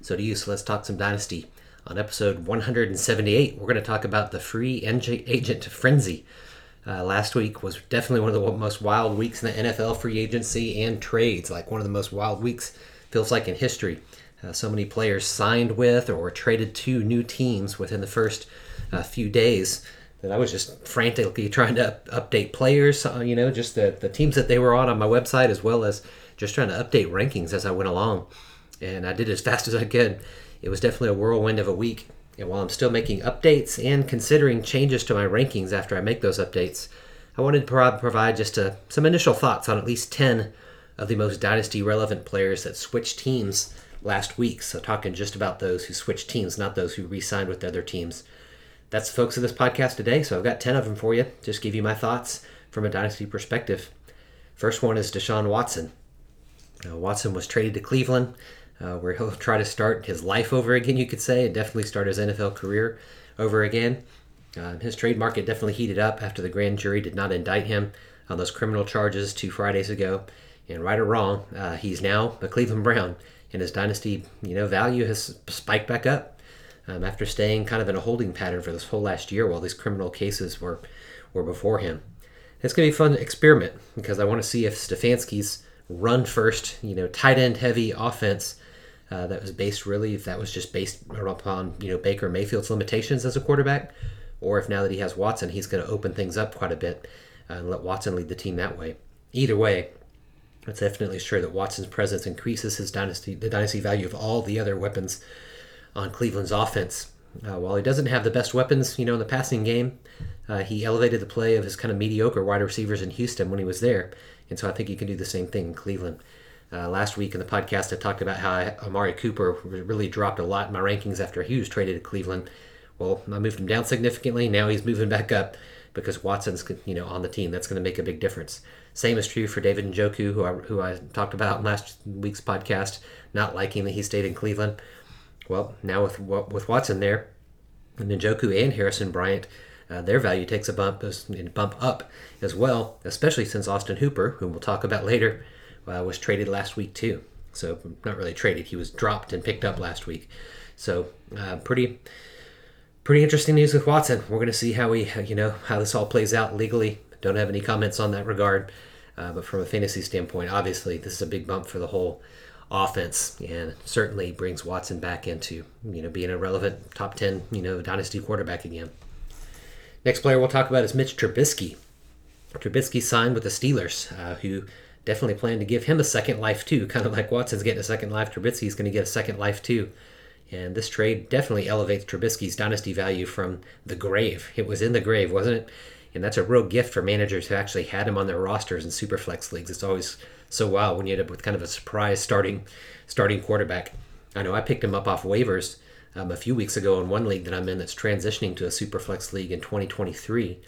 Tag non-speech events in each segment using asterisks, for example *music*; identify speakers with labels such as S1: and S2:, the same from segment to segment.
S1: So to you, so let's talk some Dynasty. On episode 178, we're going to talk about the free agent frenzy. Uh, last week was definitely one of the most wild weeks in the NFL free agency and trades, like one of the most wild weeks feels like in history. Uh, so many players signed with or traded to new teams within the first uh, few days that I was just frantically trying to up- update players, uh, you know, just the, the teams that they were on on my website, as well as just trying to update rankings as I went along and I did as fast as I could. It was definitely a whirlwind of a week. And while I'm still making updates and considering changes to my rankings after I make those updates, I wanted to provide just a, uh, some initial thoughts on at least 10 of the most dynasty relevant players that switched teams last week. So, talking just about those who switched teams, not those who re signed with other teams. That's the focus of this podcast today. So, I've got 10 of them for you. Just give you my thoughts from a dynasty perspective. First one is Deshaun Watson. Watson was traded to Cleveland uh, where he'll try to start his life over again, you could say, and definitely start his NFL career over again. Uh, his trade market definitely heated up after the grand jury did not indict him on those criminal charges two Fridays ago. And right or wrong, uh, he's now a Cleveland Brown, and his dynasty, you know, value has spiked back up um, after staying kind of in a holding pattern for this whole last year while these criminal cases were were before him. It's going to be a fun experiment because I want to see if Stefanski's run first, you know, tight end heavy offense uh, that was based really if that was just based upon you know Baker Mayfield's limitations as a quarterback, or if now that he has Watson, he's going to open things up quite a bit uh, and let Watson lead the team that way. Either way, it's definitely sure that Watson's presence increases his dynasty the dynasty value of all the other weapons on Cleveland's offense. Uh, while he doesn't have the best weapons, you know, in the passing game, uh, he elevated the play of his kind of mediocre wide receivers in Houston when he was there, and so I think he can do the same thing in Cleveland. Uh, last week in the podcast, I talked about how Amari Cooper really dropped a lot in my rankings after he was traded to Cleveland. Well, I moved him down significantly. Now he's moving back up because Watson's you know on the team. That's going to make a big difference. Same is true for David Njoku, who I, who I talked about in last week's podcast, not liking that he stayed in Cleveland. Well, now with with Watson there, and Njoku and Harrison Bryant, uh, their value takes a bump as, bump up as well, especially since Austin Hooper, whom we'll talk about later, uh, was traded last week too. So not really traded; he was dropped and picked up last week. So uh, pretty pretty interesting news with Watson. We're going to see how we you know how this all plays out legally. Don't have any comments on that regard. Uh, but from a fantasy standpoint, obviously this is a big bump for the whole offense, and certainly brings Watson back into you know being a relevant top ten you know dynasty quarterback again. Next player we'll talk about is Mitch Trubisky. Trubisky signed with the Steelers, uh, who definitely plan to give him a second life too. Kind of like Watson's getting a second life, Trubisky's going to get a second life too. And this trade definitely elevates Trubisky's dynasty value from the grave. It was in the grave, wasn't it? And that's a real gift for managers who actually had him on their rosters in superflex leagues. It's always so wild when you end up with kind of a surprise starting starting quarterback. I know I picked him up off waivers um, a few weeks ago in one league that I'm in that's transitioning to a superflex league in 2023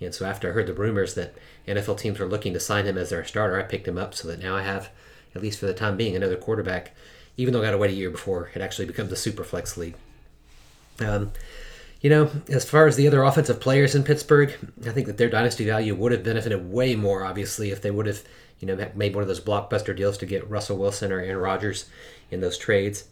S1: and so after I heard the rumors that NFL teams were looking to sign him as their starter, I picked him up so that now I have, at least for the time being, another quarterback, even though I got to wait a year before it actually becomes a super flex league. Um, you know, as far as the other offensive players in Pittsburgh, I think that their dynasty value would have benefited way more, obviously, if they would have, you know, made one of those blockbuster deals to get Russell Wilson or Aaron Rodgers in those trades.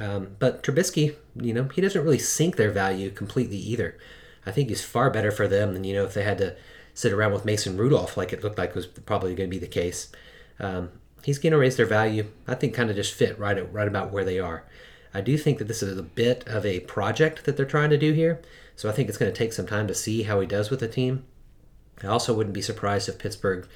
S1: Um, but Trubisky, you know, he doesn't really sink their value completely either. I think is far better for them than you know if they had to sit around with Mason Rudolph like it looked like was probably going to be the case. Um, he's going to raise their value. I think kind of just fit right at, right about where they are. I do think that this is a bit of a project that they're trying to do here, so I think it's going to take some time to see how he does with the team. I also wouldn't be surprised if Pittsburgh,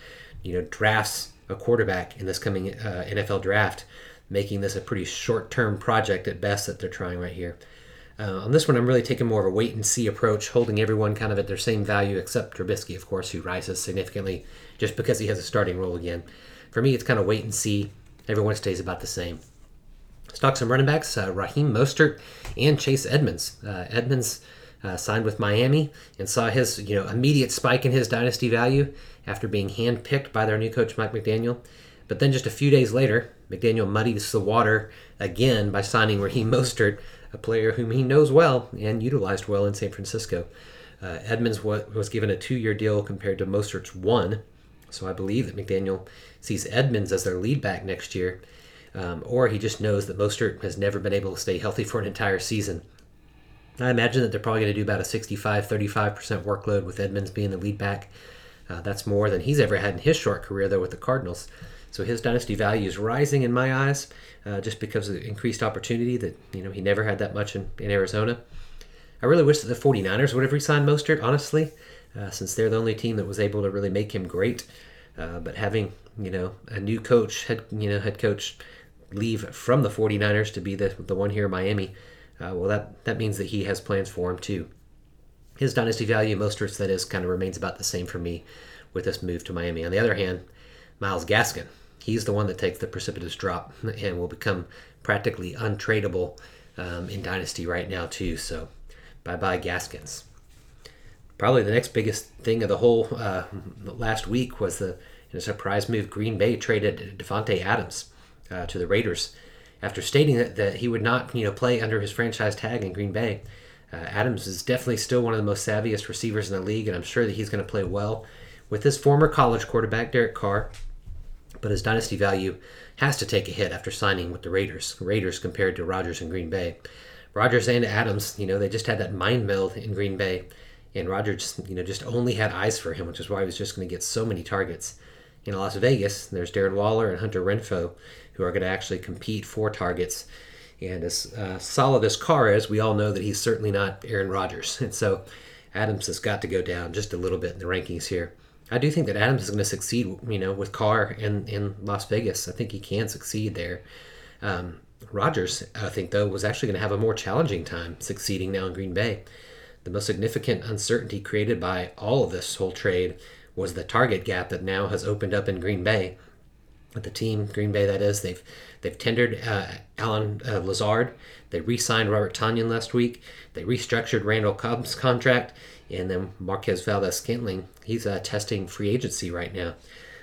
S1: you know, drafts a quarterback in this coming uh, NFL draft, making this a pretty short-term project at best that they're trying right here. Uh, on this one, I'm really taking more of a wait and see approach, holding everyone kind of at their same value, except Trubisky, of course, who rises significantly just because he has a starting role again. For me, it's kind of wait and see. Everyone stays about the same. Stock some running backs, uh, Raheem Mostert and Chase Edmonds. Uh, Edmonds uh, signed with Miami and saw his you know immediate spike in his dynasty value after being handpicked by their new coach Mike McDaniel. But then just a few days later, McDaniel muddies the water again by signing Raheem Mostert, a player whom he knows well and utilized well in San Francisco. Uh, Edmonds was given a two-year deal compared to Mostert's one, so I believe that McDaniel sees Edmonds as their lead back next year, um, or he just knows that Mostert has never been able to stay healthy for an entire season. I imagine that they're probably going to do about a 65-35% workload with Edmonds being the lead back. Uh, that's more than he's ever had in his short career, though, with the Cardinals. So his dynasty value is rising in my eyes, uh, just because of the increased opportunity that you know he never had that much in, in Arizona. I really wish that the 49ers would have re-signed Mostert, honestly, uh, since they're the only team that was able to really make him great. Uh, but having you know a new coach, head you know head coach, leave from the 49ers to be the the one here in Miami, uh, well that that means that he has plans for him too. His dynasty value, Mostert's that is, kind of remains about the same for me with this move to Miami. On the other hand, Myles Gaskin, he's the one that takes the precipitous drop and will become practically untradeable um, in dynasty right now too. So Bye bye, Gaskins. Probably the next biggest thing of the whole uh, last week was the in a surprise move. Green Bay traded Davante Adams uh, to the Raiders after stating that, that he would not you know play under his franchise tag in Green Bay. Uh, Adams is definitely still one of the most savviest receivers in the league, and I'm sure that he's going to play well with his former college quarterback Derek Carr. But his dynasty value has to take a hit after signing with the Raiders. Raiders compared to Rodgers and Green Bay. Rodgers and Adams, you know, they just had that mind meld in Green Bay, and Rodgers, you know, just only had eyes for him, which is why he was just going to get so many targets. In Las Vegas, there's Darren Waller and Hunter Renfrow, who are going to actually compete for targets. And as uh, solid as Carr is, we all know that he's certainly not Aaron Rodgers. *laughs* And so Adams has got to go down just a little bit in the rankings here. I do think that Adams is going to succeed, you know, with Carr in, in Las Vegas. I think he can succeed there. Um, Rodgers, I think, though, was actually going to have a more challenging time succeeding now in Green Bay. The most significant uncertainty created by all of this whole trade was the target gap that now has opened up in Green Bay. With the team, Green Bay, that is, they've they've tendered uh, Allen uh, Lazard. They re-signed Robert Tonyan last week. They restructured Randall Cobb's contract, and then Marquez Valdes-Scantling. He's uh, testing free agency right now.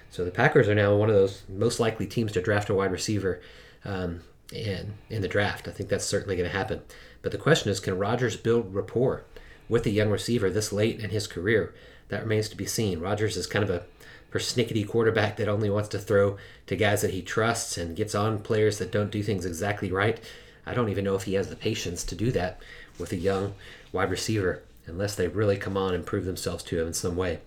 S1: So the Packers are now one of those most likely teams to draft a wide receiver. Um, in in the draft. I think that's certainly going to happen. But the question is, can Rodgers build rapport with a young receiver this late in his career? That remains to be seen. Rodgers is kind of a persnickety quarterback that only wants to throw to guys that he trusts and gets on players that don't do things exactly right. I don't even know if he has the patience to do that with a young wide receiver unless they really come on and prove themselves to him in some way.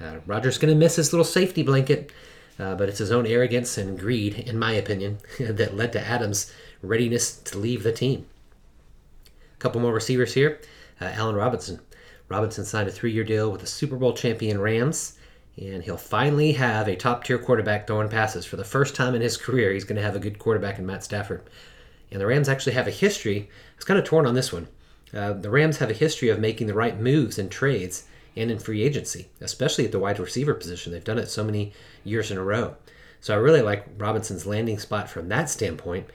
S1: Uh, Rodgers going to miss his little safety blanket uh, but it's his own arrogance and greed, in my opinion, *laughs* that led to Adams' readiness to leave the team. A couple more receivers here. Uh, Allen Robinson. Robinson signed a three year deal with the Super Bowl champion Rams, and he'll finally have a top tier quarterback throwing passes. For the first time in his career, he's going to have a good quarterback in Matt Stafford. And the Rams actually have a history, it's kind of torn on this one. Uh, the Rams have a history of making the right moves and trades and in free agency, especially at the wide receiver position. They've done it so many years in a row. So I really like Robinson's landing spot from that standpoint.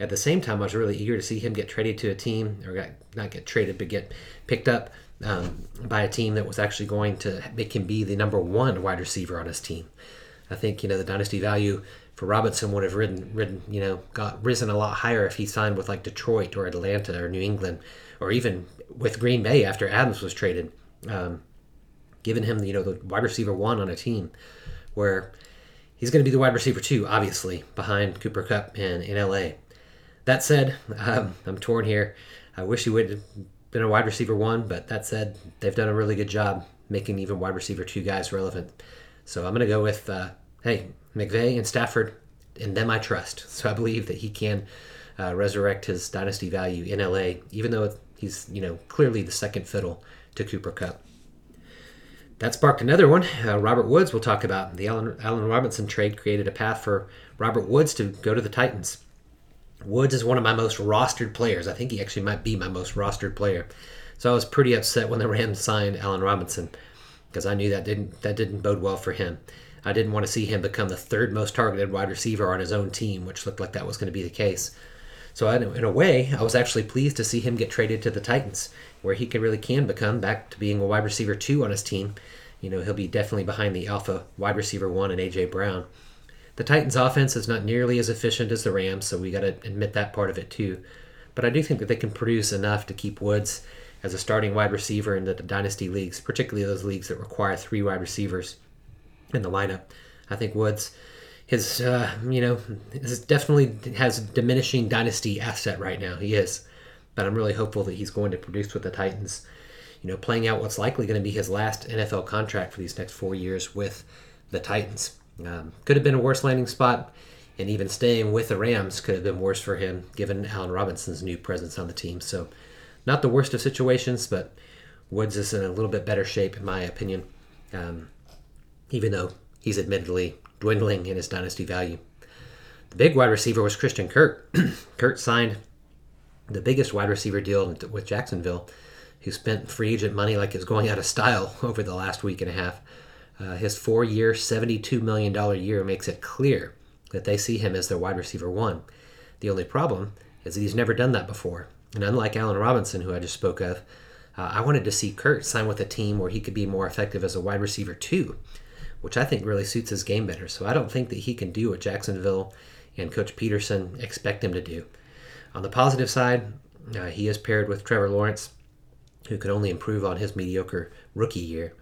S1: At the same time, I was really eager to see him get traded to a team, or get, not get traded, but get picked up um, by a team that was actually going to make him be the number one wide receiver on his team. I think you know the dynasty value for Robinson would have ridden, ridden, you know, got risen a lot higher if he signed with like Detroit or Atlanta or New England, or even with Green Bay after Adams was traded. Um, given him, you know, the wide receiver one on a team where he's going to be the wide receiver two, obviously, behind Cooper Kupp in, in LA. That said, um, I'm torn here. I wish he would have been a wide receiver one, but that said, they've done a really good job making even wide receiver two guys relevant. So I'm going to go with, uh, hey, McVay and Stafford, and them I trust. So I believe that he can uh, resurrect his dynasty value in LA, even though he's, you know, clearly the second fiddle to Cooper Kupp. That sparked another one. Uh, Robert Woods we'll talk about. The Allen, Allen Robinson trade created a path for Robert Woods to go to the Titans. Woods is one of my most rostered players. I think he actually might be my most rostered player. So I was pretty upset when the Rams signed Allen Robinson because I knew that didn't that didn't bode well for him. I didn't want to see him become the third most targeted wide receiver on his own team, which looked like that was going to be the case. So in, in a way, I was actually pleased to see him get traded to the Titans, where he can really can become back to being a wide receiver two on his team. You know, he'll be definitely behind the alpha wide receiver one and AJ Brown. The Titans' offense is not nearly as efficient as the Rams, so we got to admit that part of it too. But I do think that they can produce enough to keep Woods as a starting wide receiver in the dynasty leagues, particularly those leagues that require three wide receivers in the lineup. I think Woods, his uh, you know, is definitely has diminishing dynasty asset right now. He is, but I'm really hopeful that he's going to produce with the Titans. You know, playing out what's likely going to be his last NFL contract for these next four years with the Titans. Um, could have been a worse landing spot, and even staying with the Rams could have been worse for him given Allen Robinson's new presence on the team. So, not the worst of situations, but Woods is in a little bit better shape, in my opinion, um, even though he's admittedly dwindling in his dynasty value. The big wide receiver was Christian Kirk. *clears throat* Kirk signed the biggest wide receiver deal with Jacksonville, who spent free agent money like it was going out of style *laughs* over the last week and a half. Uh, his four year, $72 million year makes it clear that they see him as their wide receiver one. The only problem is that he's never done that before. And unlike Allen Robinson, who I just spoke of, uh, I wanted to see Kirk sign with a team where he could be more effective as a wide receiver too, which I think really suits his game better. So I don't think that he can do what Jacksonville and Coach Pederson expect him to do. On the positive side, uh, he is paired with Trevor Lawrence, who could only improve on his mediocre rookie year.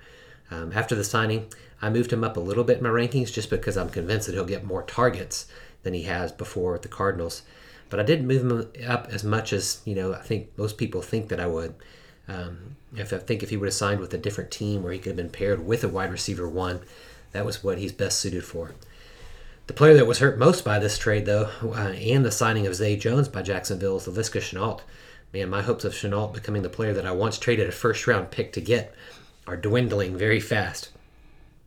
S1: Um, after the signing, I moved him up a little bit in my rankings just because I'm convinced that he'll get more targets than he has before with the Cardinals. But I didn't move him up as much as you know I think most people think that I would. Um, if I think if he would have signed with a different team where he could have been paired with a wide receiver one, that was what he's best suited for. The player that was hurt most by this trade, though, uh, and the signing of Zay Jones by Jacksonville is Laviska Shenault. Man, my hopes of Shenault becoming the player that I once traded a first round pick to get are dwindling very fast.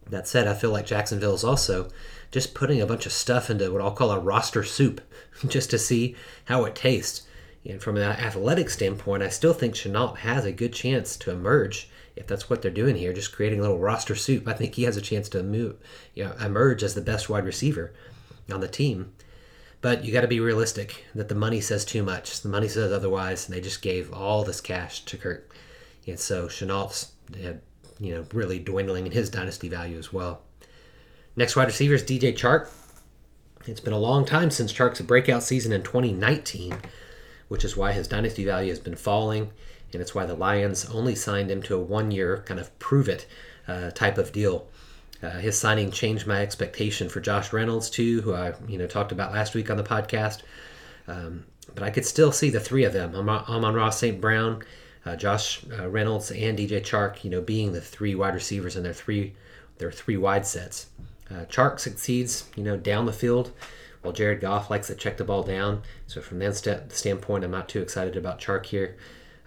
S1: That said, I feel like Jacksonville is also just putting a bunch of stuff into what I'll call a roster soup *laughs* just to see how it tastes. And from an athletic standpoint, I still think Shenault has a good chance to emerge if that's what they're doing here, just creating a little roster soup. I think he has a chance to move, you know, emerge as the best wide receiver on the team. But you got to be realistic that the money says too much. The money says otherwise, and they just gave all this cash to Kirk, And so Shenault's uh, you know, really dwindling in his dynasty value as well. Next wide receiver is DJ Chark. It's been a long time since Chark's breakout season in 2019, which is why his dynasty value has been falling, and it's why the Lions only signed him to a one-year kind of prove it uh, type of deal. Uh, his signing changed my expectation for Josh Reynolds too, who I you know talked about last week on the podcast. Um, but I could still see the three of them: Amon-Ra St. Brown, uh, Josh uh, Reynolds and DJ Chark, you know, being the three wide receivers in their three their three wide sets. Uh, Chark succeeds, you know, down the field, Jared Goff likes to check the ball down. So from that st- standpoint, I'm not too excited about Chark here.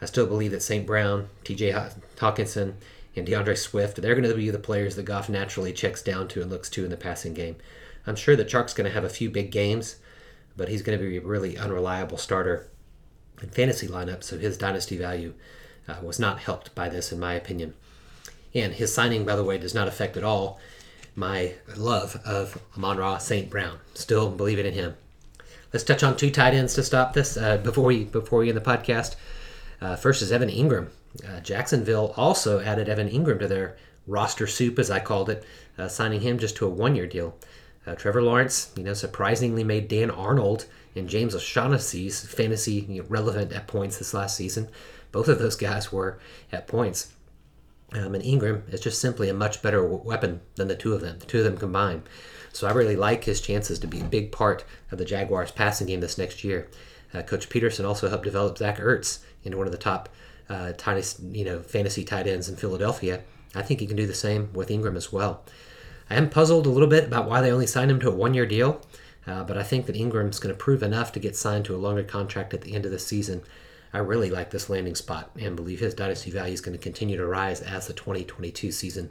S1: I still believe that St. Brown, T.J. Hockenson, and D'Andre Swift, they're going to be the players that Goff naturally checks down to and looks to in the passing game. I'm sure that Chark's going to have a few big games, but he's going to be a really unreliable starter in fantasy lineup, so his dynasty value uh, was not helped by this, in my opinion. And his signing, by the way, does not affect at all my love of Amon-Ra St. Brown. Still believing in him. Let's touch on two tight ends to stop this uh, before we before we end the podcast. Uh, first is Evan Engram. Uh, Jacksonville also added Evan Engram to their roster soup, as I called it, uh, signing him just to a one-year deal. Uh, Trevor Lawrence, you know, surprisingly made Dan Arnold and James O'Shaughnessy's fantasy you know, relevant at points this last season. Both of those guys were at points. Um, and Engram is just simply a much better weapon than the two of them, the two of them combined. So I really like his chances to be a big part of the Jaguars' passing game this next year. Uh, Coach Pederson also helped develop Zach Ertz into one of the top uh, you know, fantasy tight ends in Philadelphia. I think he can do the same with Engram as well. I am puzzled a little bit about why they only signed him to a one-year deal. Uh, but I think that Engram's going to prove enough to get signed to a longer contract at the end of the season. I really like this landing spot and believe his dynasty value is going to continue to rise as the 2022 season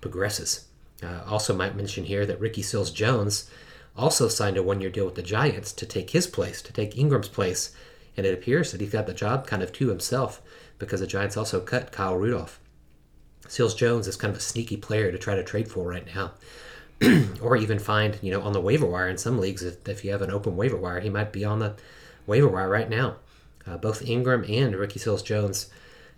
S1: progresses. Uh, also, might mention here that Ricky Seals Jones also signed a one year deal with the Giants to take his place, to take Engram's place, and it appears that he's got the job kind of to himself because the Giants also cut Kyle Rudolph. Seals Jones is kind of a sneaky player to try to trade for right now. *clears throat* or even find, you know, on the waiver wire in some leagues, if, if you have an open waiver wire, he might be on the waiver wire right now. Uh, both Engram and Ricky Seals Jones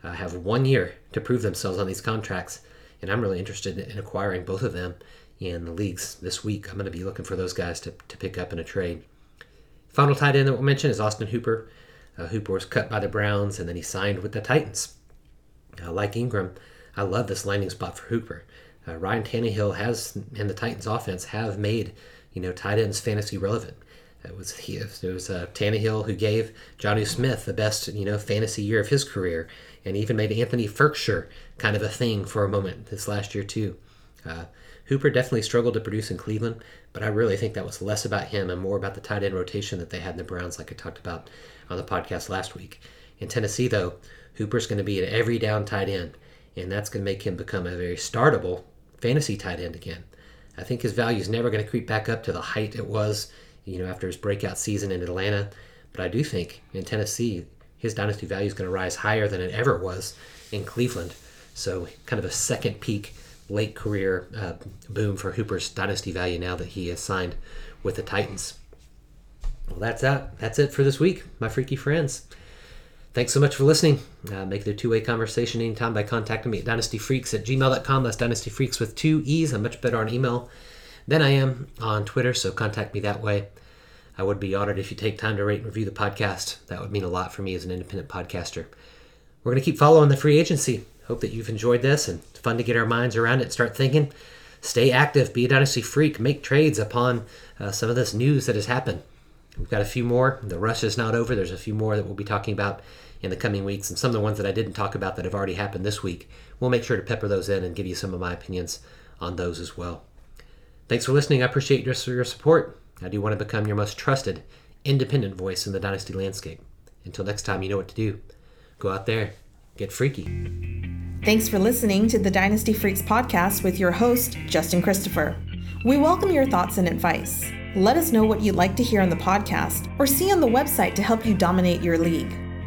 S1: uh, have one year to prove themselves on these contracts, and I'm really interested in acquiring both of them in the leagues this week. I'm going to be looking for those guys to, to pick up in a trade. Final tight end that we'll mention is Austin Hooper. Uh, Hooper was cut by the Browns, and then he signed with the Titans. Uh, like Engram, I love this landing spot for Hooper. Uh, Ryan Tannehill has, and the Titans' offense have made, you know, tight ends fantasy relevant. It was he, it was uh, Tannehill who gave Jonnu Smith the best, you know, fantasy year of his career, and even made Anthony Firkser kind of a thing for a moment this last year too. Uh, Hooper definitely struggled to produce in Cleveland, but I really think that was less about him and more about the tight end rotation that they had in the Browns, like I talked about on the podcast last week. In Tennessee, though, Hooper's going to be an every down tight end, and that's going to make him become a very startable fantasy tight end again. I think his value is never going to creep back up to the height it was, you know, after his breakout season in Atlanta. But I do think in Tennessee, his dynasty value is going to rise higher than it ever was in Cleveland. So, kind of a second peak late career uh, boom for Hooper's dynasty value now that he has signed with the Titans. Well, that's that. That's it for this week, my freaky friends. Thanks so much for listening. Uh, make it a two way conversation anytime by contacting me at dynastyfreaks at gmail.com. That's dynastyfreaks with two E's. I'm much better on email than I am on Twitter, so contact me that way. I would be honored if you take time to rate and review the podcast. That would mean a lot for me as an independent podcaster. We're going to keep following the free agency. Hope that you've enjoyed this and fun to get our minds around it, start thinking. Stay active, be a dynasty freak, make trades upon uh, some of this news that has happened. We've got a few more. The rush is not over. There's a few more that we'll be talking about in the coming weeks, and some of the ones that I didn't talk about that have already happened this week. We'll make sure to pepper those in and give you some of my opinions on those as well. Thanks for listening. I appreciate your, your support. I do want to become your most trusted, independent voice in the dynasty landscape. Until next time, you know what to do. Go out there, get freaky.
S2: Thanks for listening to the Dynasty Freaks podcast with your host, Justin Christopher. We welcome your thoughts and advice. Let us know what you'd like to hear on the podcast or see on the website to help you dominate your league.